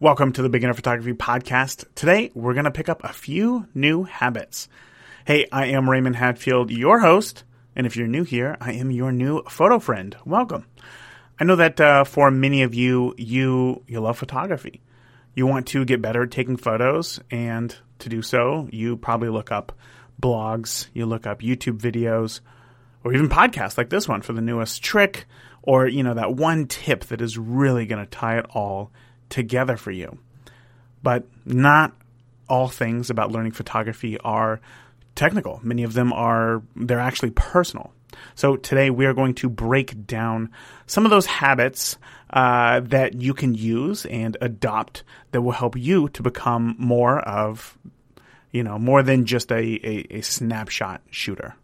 Welcome to the Beginner Photography Podcast. Today, we're going to pick up a few new habits. Hey, I am Raymond Hatfield, your host, and if you're new here, I am your new photo friend. Welcome. I know that uh, for many of you, you you love photography. You want to get better at taking photos, and to do so, you probably look up blogs, you look up YouTube videos, or even podcasts like this one for the newest trick, or you know that one tip that is really going to tie it all together for you. But not all things about learning photography are technical. Many of them are they're actually personal. So today we are going to break down some of those habits uh, that you can use and adopt that will help you to become more of, you know, more than just a, a, a snapshot shooter.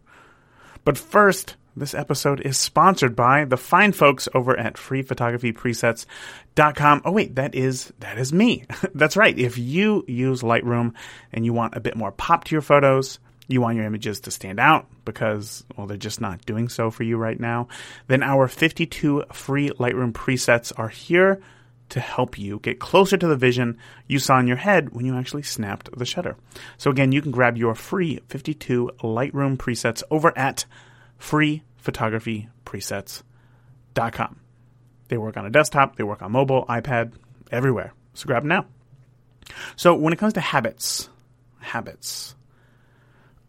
But first, this episode is sponsored by the fine folks over at freephotographypresets.com. Oh wait, that is that is me. That's right. If you use Lightroom and you want a bit more pop to your photos, you want your images to stand out because well they're just not doing so for you right now, then our 52 free Lightroom presets are here to help you get closer to the vision you saw in your head when you actually snapped the shutter. So again, you can grab your free 52 Lightroom presets over at freephotographypresets.com. They work on a desktop, they work on mobile, iPad, everywhere. So grab them now. So when it comes to habits, habits,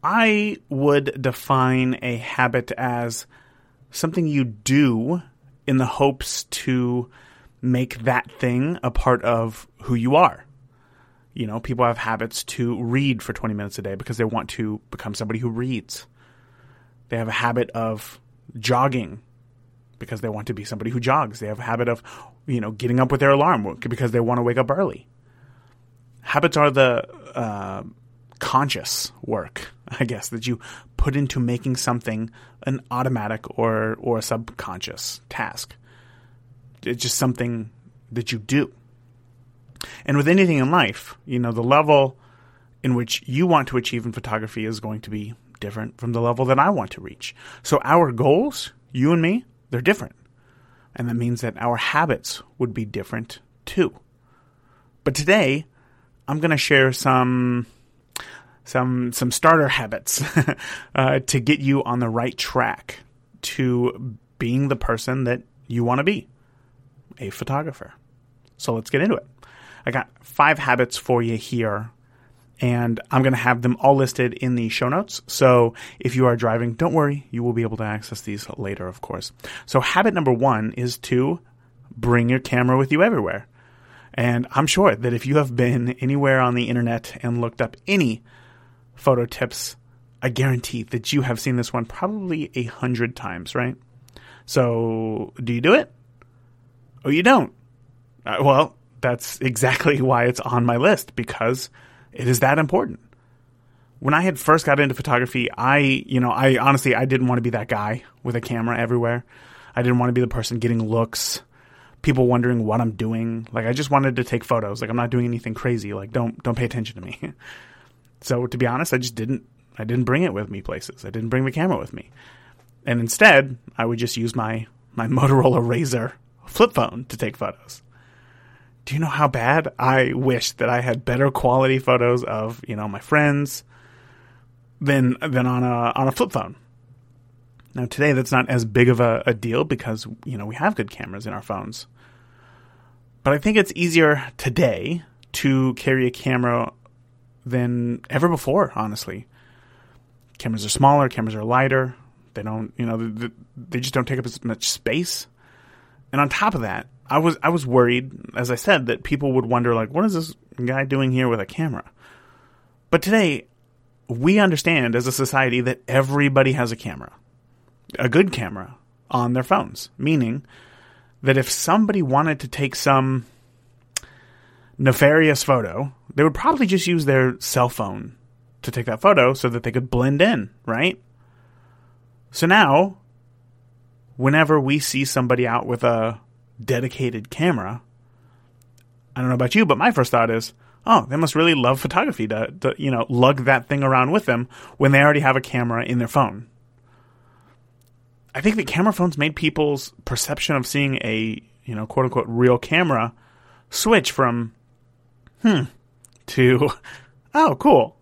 I would define a habit as something you do in the hopes to make that thing a part of who you are. You know, people have habits to read for 20 minutes a day because they want to become somebody who reads. They have a habit of jogging because they want to be somebody who jogs. They have a habit of, you know, getting up with their alarm because they want to wake up early. Habits are the uh, conscious work, I guess, that you put into making something an automatic or or a subconscious task. It's just something that you do. And with anything in life, you know, the level in which you want to achieve in photography is going to be different from the level that I want to reach. So our goals, you and me, they're different. And that means that our habits would be different too. But today, I'm going to share some some some starter habits uh, to get you on the right track to being the person that you want to be, a photographer. So let's get into it. I got five habits for you here and I'm going to have them all listed in the show notes. So if you are driving, don't worry, you will be able to access these later, of course. So habit number one is to bring your camera with you everywhere. And I'm sure that if you have been anywhere on the internet and looked up any photo tips, I guarantee that you have seen this one probably a hundred times, right? So do you do it? Or you don't? Uh, well, that's exactly why it's on my list because it is that important. When I had first got into photography, I, you know, I honestly I didn't want to be that guy with a camera everywhere. I didn't want to be the person getting looks, people wondering what I'm doing. Like I just wanted to take photos. Like I'm not doing anything crazy. Like don't don't pay attention to me. so to be honest, I just didn't I didn't bring it with me places. I didn't bring the camera with me. And instead, I would just use my my Motorola Razr flip phone to take photos do you know how bad I wish that I had better quality photos of, you know, my friends than than on a on a flip phone? Now today that's not as big of a, a deal because, you know, we have good cameras in our phones. But I think it's easier today to carry a camera than ever before, honestly. Cameras are smaller, cameras are lighter. They don't, you know, they, they just don't take up as much space. And on top of that, I was I was worried, as I said, that people would wonder like, what is this guy doing here with a camera? But today, we understand as a society that everybody has a camera, a good camera on their phones, meaning that if somebody wanted to take some nefarious photo, they would probably just use their cell phone to take that photo so that they could blend in, right? So now, whenever we see somebody out with a dedicated camera, I don't know about you, but my first thought is, oh, they must really love photography to, to, you know, lug that thing around with them when they already have a camera in their phone. I think that camera phones made people's perception of seeing a, you know, quote unquote real camera switch from hmm, to, oh, cool.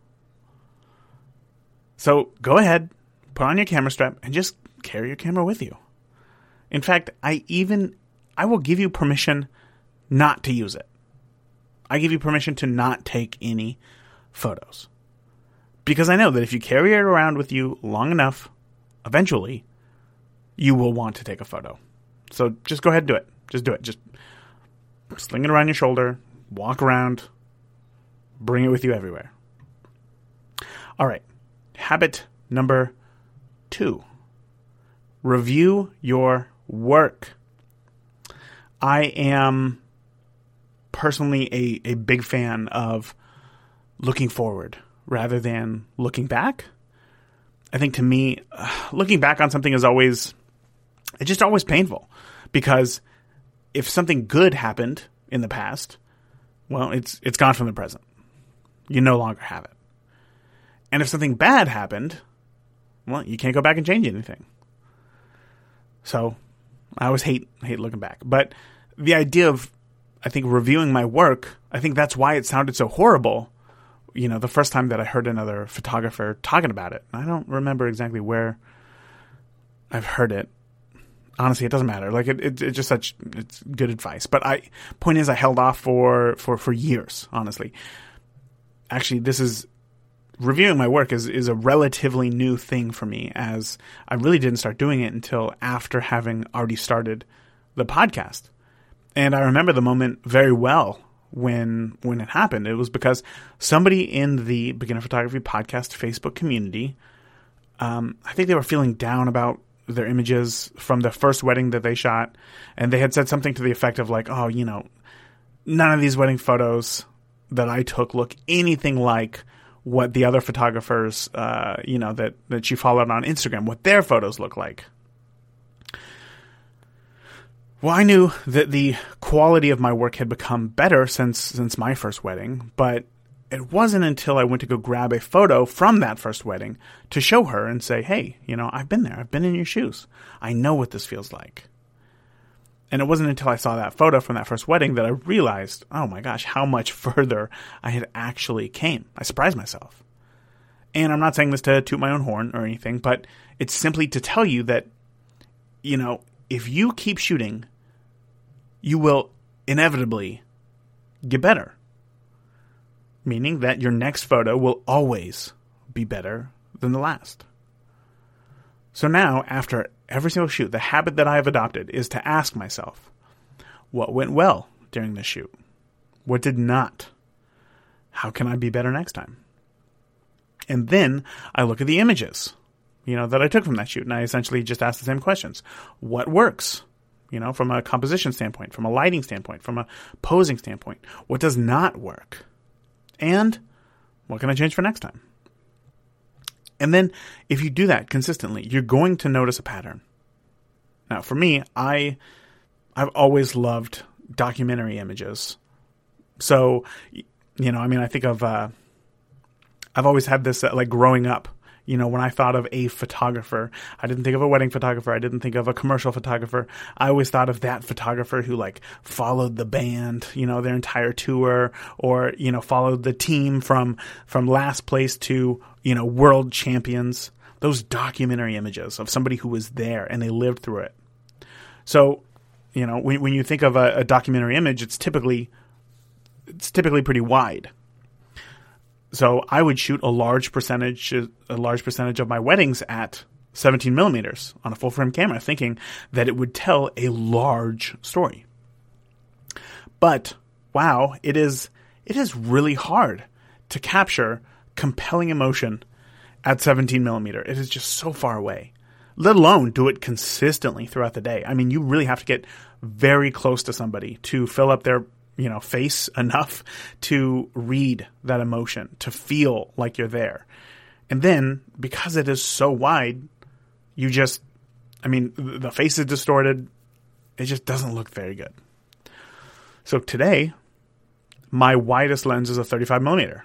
So go ahead, put on your camera strap, and just carry your camera with you. In fact, I even, I will give you permission not to use it. I give you permission to not take any photos. Because I know that if you carry it around with you long enough, eventually, you will want to take a photo. So just go ahead and do it. Just do it. Just sling it around your shoulder, walk around, bring it with you everywhere. All right. Habit number two review your work. I am personally a, a big fan of looking forward rather than looking back. I think to me, looking back on something is always, it's just always painful because if something good happened in the past, well, it's it's gone from the present. You no longer have it. And if something bad happened, well, you can't go back and change anything. So, I always hate hate looking back. But the idea of I think reviewing my work, I think that's why it sounded so horrible. You know, the first time that I heard another photographer talking about it. I don't remember exactly where I've heard it. Honestly, it doesn't matter. Like it, it, it's just such it's good advice. But I point is, I held off for for for years. Honestly, actually, this is reviewing my work is is a relatively new thing for me. As I really didn't start doing it until after having already started the podcast. And I remember the moment very well when when it happened. It was because somebody in the Beginner Photography Podcast Facebook community, um, I think they were feeling down about their images from the first wedding that they shot, and they had said something to the effect of like, "Oh, you know, none of these wedding photos that I took look anything like." What the other photographers, uh, you know, that, that she followed on Instagram, what their photos look like. Well, I knew that the quality of my work had become better since since my first wedding, but it wasn't until I went to go grab a photo from that first wedding to show her and say, "Hey, you know, I've been there. I've been in your shoes. I know what this feels like." And it wasn't until I saw that photo from that first wedding that I realized, "Oh my gosh, how much further I had actually came." I surprised myself. And I'm not saying this to toot my own horn or anything, but it's simply to tell you that you know, if you keep shooting, you will inevitably get better. Meaning that your next photo will always be better than the last. So now, after every single shoot, the habit that I have adopted is to ask myself, what went well during this shoot? What did not? How can I be better next time? And then I look at the images you know, that I took from that shoot. And I essentially just ask the same questions. What works? You know, from a composition standpoint, from a lighting standpoint, from a posing standpoint. What does not work? And what can I change for next time? And then if you do that consistently, you're going to notice a pattern. Now, for me, I I've always loved documentary images. So, you know, I mean, I think of uh, I've always had this uh, like growing up you know, when I thought of a photographer, I didn't think of a wedding photographer. I didn't think of a commercial photographer. I always thought of that photographer who like followed the band, you know, their entire tour or, you know, followed the team from, from last place to, you know, world champions. Those documentary images of somebody who was there and they lived through it. So, you know, when, when you think of a, a documentary image, it's typically, it's typically pretty wide so I would shoot a large percentage, a large percentage of my weddings at 17 millimeters on a full frame camera, thinking that it would tell a large story. But wow, it is it is really hard to capture compelling emotion at 17 millimeter. It is just so far away. Let alone do it consistently throughout the day. I mean, you really have to get very close to somebody to fill up their you know face enough to read that emotion to feel like you're there. And then because it is so wide you just i mean the face is distorted. It just doesn't look very good. So today my widest lens is a 35 millimeter.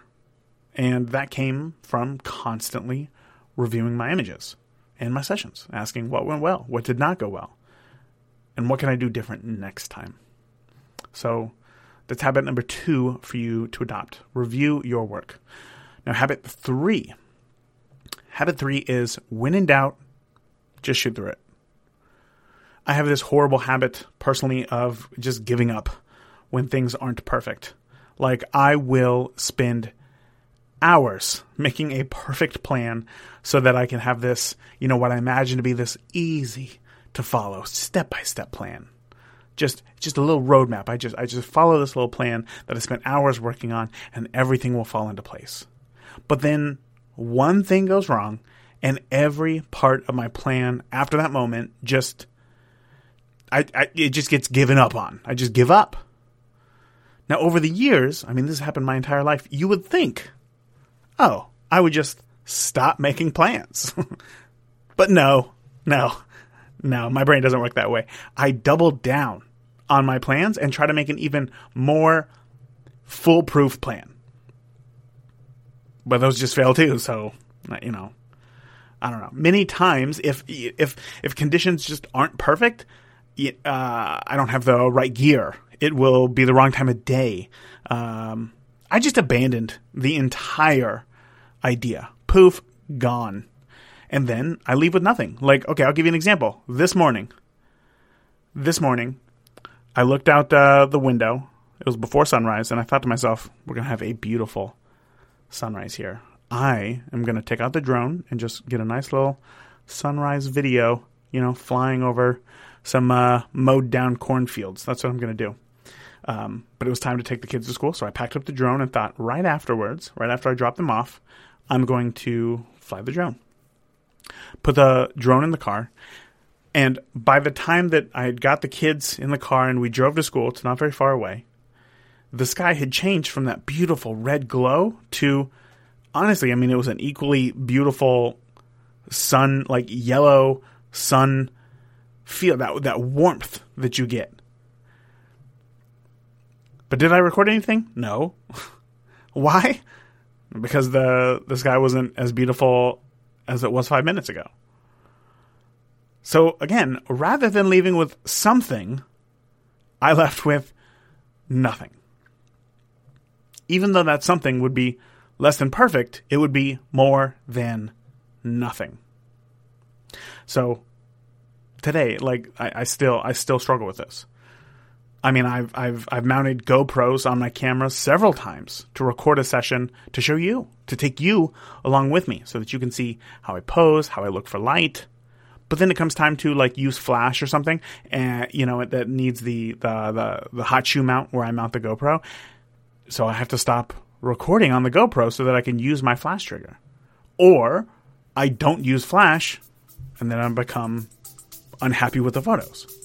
And that came from constantly reviewing my images and my sessions asking what went well what did not go well and what can i do different next time. So That's habit number two for you to adopt. Review your work. Now, habit three. Habit three is when in doubt, just shoot through it. I have this horrible habit personally of just giving up when things aren't perfect. Like, I will spend hours making a perfect plan so that I can have this, you know, what I imagine to be this easy to follow step by step plan. Just just a little roadmap. I just I just follow this little plan that I spent hours working on and everything will fall into place. But then one thing goes wrong and every part of my plan after that moment just I, I it just gets given up on. I just give up. Now over the years, I mean this has happened my entire life, you would think, oh, I would just stop making plans. but no, no. No, my brain doesn't work that way. I double down on my plans and try to make an even more foolproof plan. But those just fail too, so you know, I don't know. Many times, if if if conditions just aren't perfect, uh, I don't have the right gear. It will be the wrong time of day. Um, I just abandoned the entire idea. Poof, gone and then I leave with nothing. Like, okay, I'll give you an example. This morning, this morning, I looked out uh, the window. It was before sunrise, and I thought to myself, we're gonna have a beautiful sunrise here. I am gonna take out the drone and just get a nice little sunrise video. You know, flying over some uh, mowed down cornfields. That's what I'm gonna do. Um, but it was time to take the kids to school, so I packed up the drone and thought, right afterwards, right after I dropped them off, I'm going to fly the drone put the drone in the car. And by the time that I had got the kids in the car and we drove to school, it's not very far away, the sky had changed from that beautiful red glow to honestly, I mean, it was an equally beautiful sun, like yellow sun feel, that, that warmth that you get. But did I record anything? No. Why? Because the the sky wasn't as beautiful as it was five minutes ago. So again, rather than leaving with something, I left with nothing. Even though that something would be less than perfect, it would be more than nothing. So today, like I, I still I still struggle with this. I mean, I've I've I've mounted GoPros on my camera several times to record a session to show you, to take you along with me, so that you can see how I pose, how I look for light. But then it comes time to like use flash or something, and you know that needs the the the, the hot shoe mount where I mount the GoPro. So I have to stop recording on the GoPro so that I can use my flash trigger, or I don't use flash, and then I become unhappy with the photos.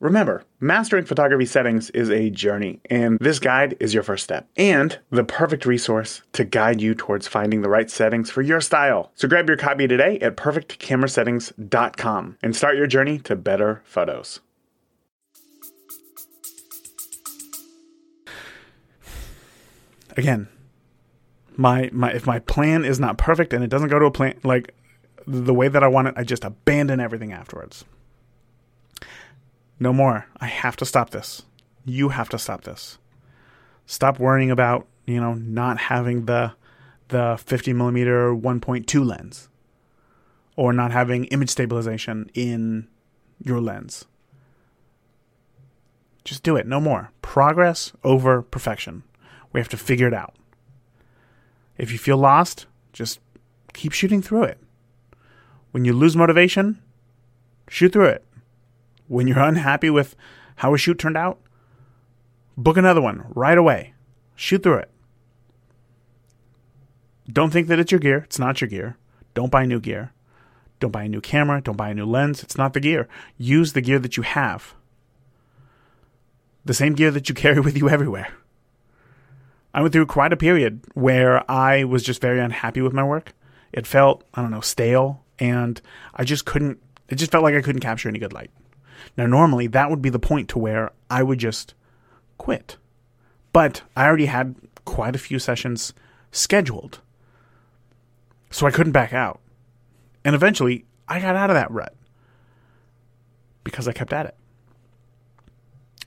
Remember, mastering photography settings is a journey, and this guide is your first step and the perfect resource to guide you towards finding the right settings for your style. So grab your copy today at perfectcamerasettings.com and start your journey to better photos. Again, my my if my plan is not perfect and it doesn't go to a plan like the way that I want it, I just abandon everything afterwards. No more. I have to stop this. You have to stop this. Stop worrying about, you know, not having the the 50 millimeter 1.2 lens or not having image stabilization in your lens. Just do it. No more. Progress over perfection. We have to figure it out. If you feel lost, just keep shooting through it. When you lose motivation, shoot through it when you're unhappy with how a shoot turned out, book another one right away. Shoot through it. Don't think that it's your gear. It's not your gear. Don't buy new gear. Don't buy a new camera. Don't buy a new lens. It's not the gear. Use the gear that you have. The same gear that you carry with you everywhere. I went through quite a period where I was just very unhappy with my work. It felt, I don't know, stale, and I just couldn't, it just felt like I couldn't capture any good light. Now, normally that would be the point to where I would just quit. But I already had quite a few sessions scheduled. So I couldn't back out. And eventually, I got out of that rut because I kept at it.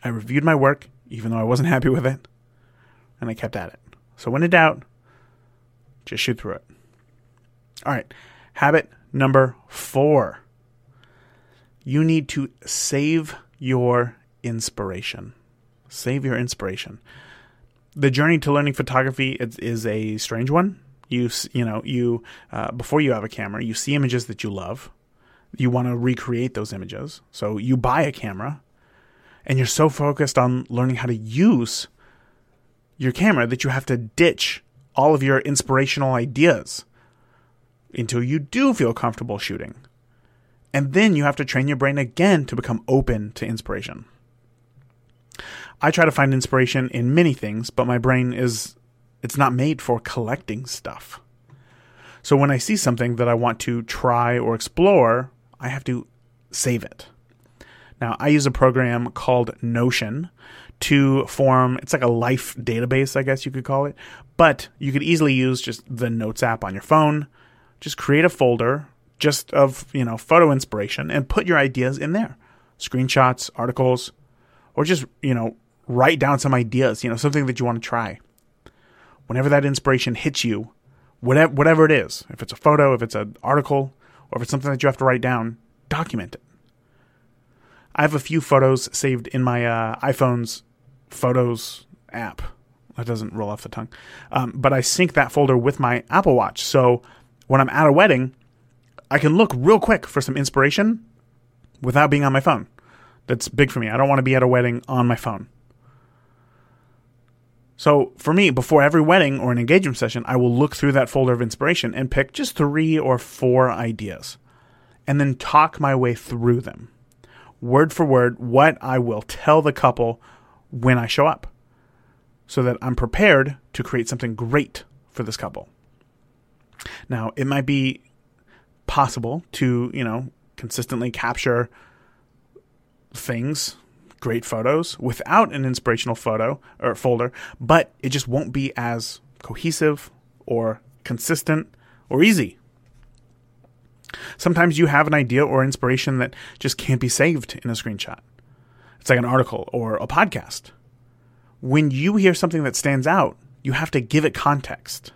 I reviewed my work, even though I wasn't happy with it, and I kept at it. So when in doubt, just shoot through it. All right, habit number four you need to save your inspiration. Save your inspiration. The journey to learning photography is, is a strange one you you know you uh, before you have a camera, you see images that you love. You want to recreate those images, so you buy a camera, and you're so focused on learning how to use your camera that you have to ditch all of your inspirational ideas until you do feel comfortable shooting. And then you have to train your brain again to become open to inspiration. I try to find inspiration in many things, but my brain is it's not made for collecting stuff. So when I see something that I want to try or explore, I have to save it. Now, I use a program called Notion to form it's like a life database, I guess you could call it, but you could easily use just the Notes app on your phone. Just create a folder just of, you know, photo inspiration and put your ideas in there. Screenshots, articles, or just, you know, write down some ideas, you know, something that you want to try whenever that inspiration hits you, whatever, whatever it is, if it's a photo, if it's an article, or if it's something that you have to write down, document it. I have a few photos saved in my uh, iPhone's Photos app. That doesn't roll off the tongue. Um, but I sync that folder with my Apple Watch. So when I'm at a wedding, I can look real quick for some inspiration without being on my phone. That's big for me. I don't want to be at a wedding on my phone. So for me, before every wedding or an engagement session, I will look through that folder of inspiration and pick just three or four ideas and then talk my way through them, word for word, what I will tell the couple when I show up so that I'm prepared to create something great for this couple. Now, it might be possible to, you know, consistently capture things great photos without an inspirational photo or folder, but it just won't be as cohesive or consistent or easy. Sometimes you have an idea or inspiration that just can't be saved in a screenshot. It's like an article or a podcast. When you hear something that stands out, you have to give it context.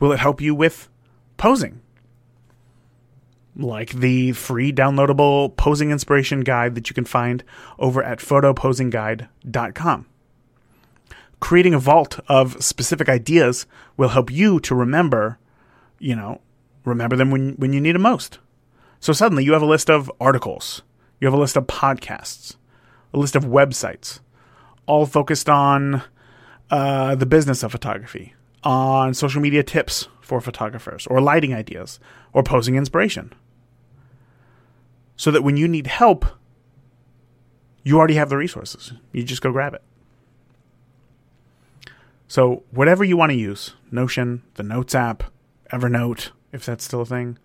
Will it help you with posing? Like the free downloadable posing inspiration guide that you can find over at photoposingguide.com. Creating a vault of specific ideas will help you to remember, you know, remember them when, when you need them most. So suddenly you have a list of articles, you have a list of podcasts, a list of websites, all focused on uh, the business of photography, on social media tips for photographers, or lighting ideas, or posing inspiration so that when you need help, you already have the resources. You just go grab it. So, whatever you want to use Notion, the Notes app, Evernote, if that's still a thing,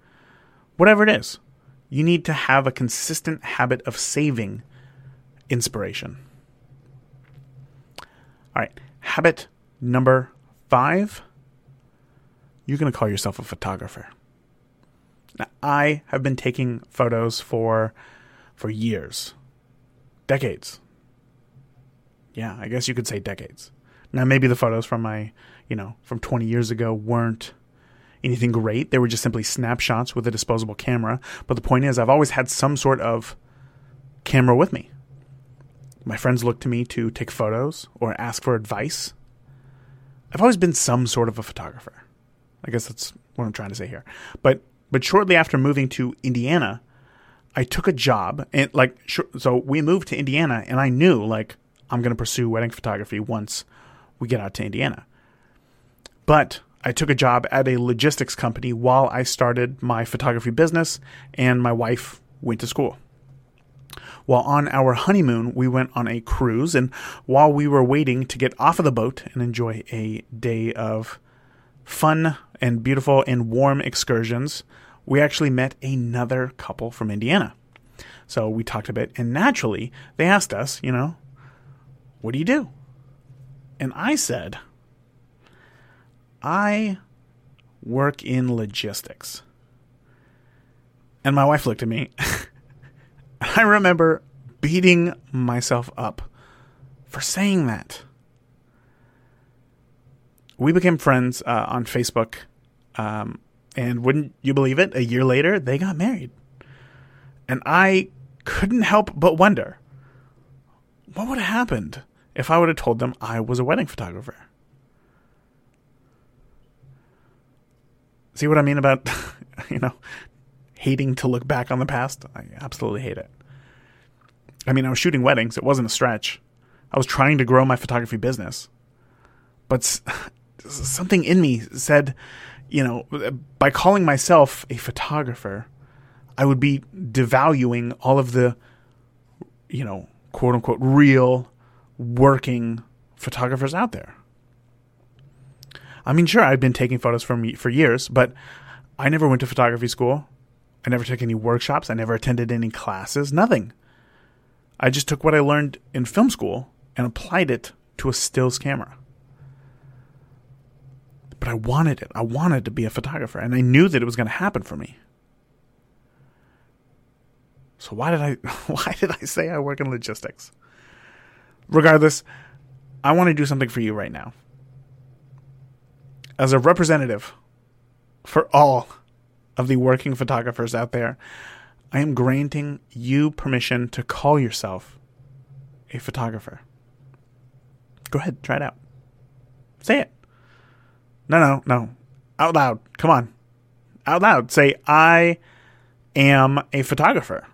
whatever it is, you need to have a consistent habit of saving inspiration. All right, habit number five you're going to call yourself a photographer. Now, I have been taking photos for for years, decades. Yeah, I guess you could say decades. Now, maybe the photos from my, you know, from 20 years ago weren't anything great. They were just simply snapshots with a disposable camera. But the point is, I've always had some sort of camera with me. My friends look to me to take photos or ask for advice. I've always been some sort of a photographer. I guess that's what I'm trying to say here. But but shortly after moving to Indiana, I took a job and like so we moved to Indiana and I knew like I'm going to pursue wedding photography once we get out to Indiana. But I took a job at a logistics company while I started my photography business, and my wife went to school. While on our honeymoon, we went on a cruise, and while we were waiting to get off of the boat and enjoy a day of fun and beautiful and warm excursions, we actually met another couple from Indiana. So we talked a bit, and naturally, they asked us, you know, what do you do? And I said, I work in logistics. And my wife looked at me. I remember beating myself up for saying that. We became friends uh, on Facebook. Um, and wouldn't you believe it? A year later, they got married. And I couldn't help but wonder what would have happened if I would have told them I was a wedding photographer. See what I mean about, you know, hating to look back on the past? I absolutely hate it. I mean, I was shooting weddings, it wasn't a stretch. I was trying to grow my photography business. But something in me said, you know, by calling myself a photographer, I would be devaluing all of the, you know, quote unquote, real working photographers out there. I mean, sure, I've been taking photos for me for years, but I never went to photography school. I never took any workshops. I never attended any classes. Nothing. I just took what I learned in film school and applied it to a stills camera. But I wanted it. I wanted to be a photographer, and I knew that it was going to happen for me. So why did I why did I say I work in logistics? Regardless, I want to do something for you right now as a representative for all of the working photographers out there, I am granting you permission to call yourself a photographer. Go ahead, try it out. Say it. No, no, no. Out loud. Come on. Out loud. Say, I am a photographer.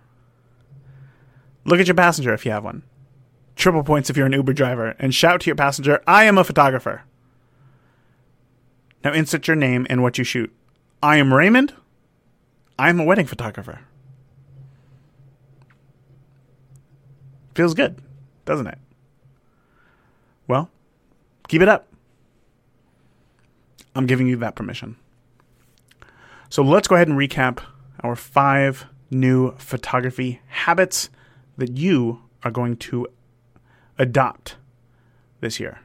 Look at your passenger if you have one. Triple points if you're an Uber driver. And shout to your passenger, I am a photographer. Now insert your name and what you shoot. I am Raymond. I am a wedding photographer. Feels good, doesn't it? Well, keep it up. I'm giving you that permission. So let's go ahead and recap our five new photography habits that you are going to adopt this year.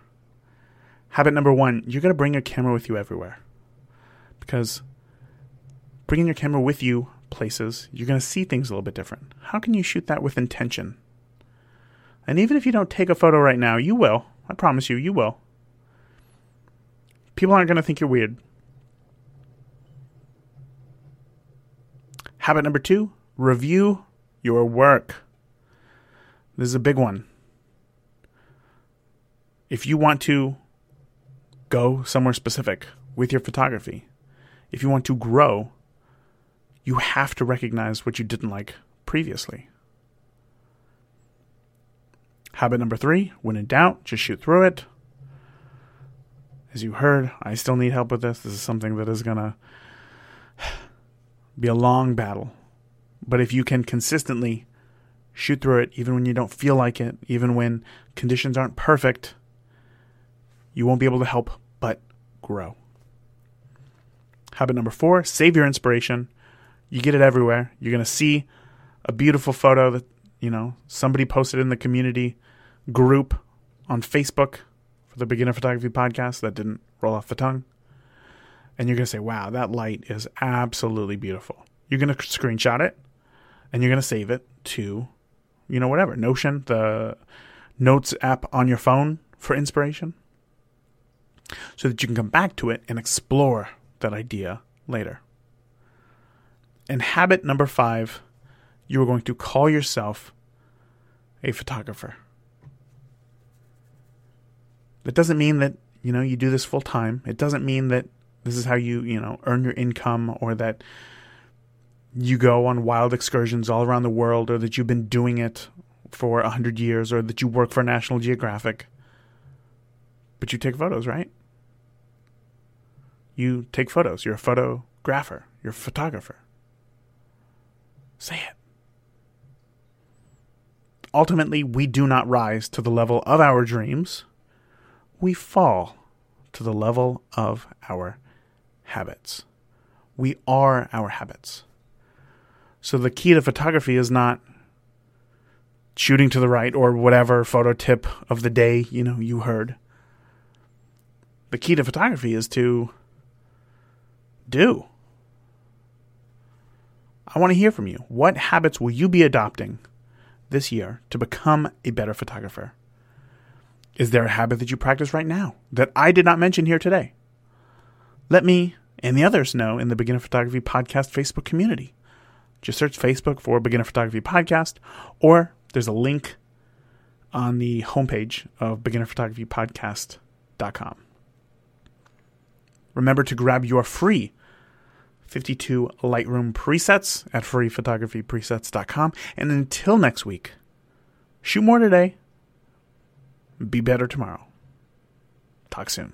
Habit number one, you're going to bring your camera with you everywhere. Because bringing your camera with you places, you're going to see things a little bit different. How can you shoot that with intention? And even if you don't take a photo right now, you will. I promise you, you will. People aren't going to think you're weird. Habit number two review your work. This is a big one. If you want to go somewhere specific with your photography. If you want to grow, you have to recognize what you didn't like previously. Habit number three when in doubt, just shoot through it. As you heard, I still need help with this. This is something that is going to be a long battle. But if you can consistently shoot through it, even when you don't feel like it, even when conditions aren't perfect, you won't be able to help but grow. Habit number four save your inspiration. You get it everywhere. You're going to see a beautiful photo that, you know, somebody posted in the community group on Facebook for the Beginner Photography Podcast that didn't roll off the tongue. And you're going to say, wow, that light is absolutely beautiful. You're going to screenshot it and you're going to save it to, you know, whatever, Notion, the notes app on your phone for inspiration so that you can come back to it and explore that idea later. And habit number five, you are going to call yourself a photographer. That doesn't mean that, you know, you do this full time. It doesn't mean that this is how you, you know, earn your income or that you go on wild excursions all around the world or that you've been doing it for a hundred years or that you work for National Geographic. But you take photos, right? you take photos. You're a photographer. You're a photographer. Say it. Ultimately, we do not rise to the level of our dreams. We fall to the level of our habits. We are our habits. So the key to photography is not shooting to the right or whatever photo tip of the day, you know, you heard. The key to photography is to do. I want to hear from you. What habits will you be adopting this year to become a better photographer? Is there a habit that you practice right now that I did not mention here today? Let me and the others know in the Beginner Photography Podcast Facebook community. Just search Facebook for Beginner Photography Podcast, or there's a link on the homepage of beginnerphotographypodcast.com. Remember to grab your free 52 Lightroom presets at freephotographypresets.com. And until next week, shoot more today, be better tomorrow. Talk soon.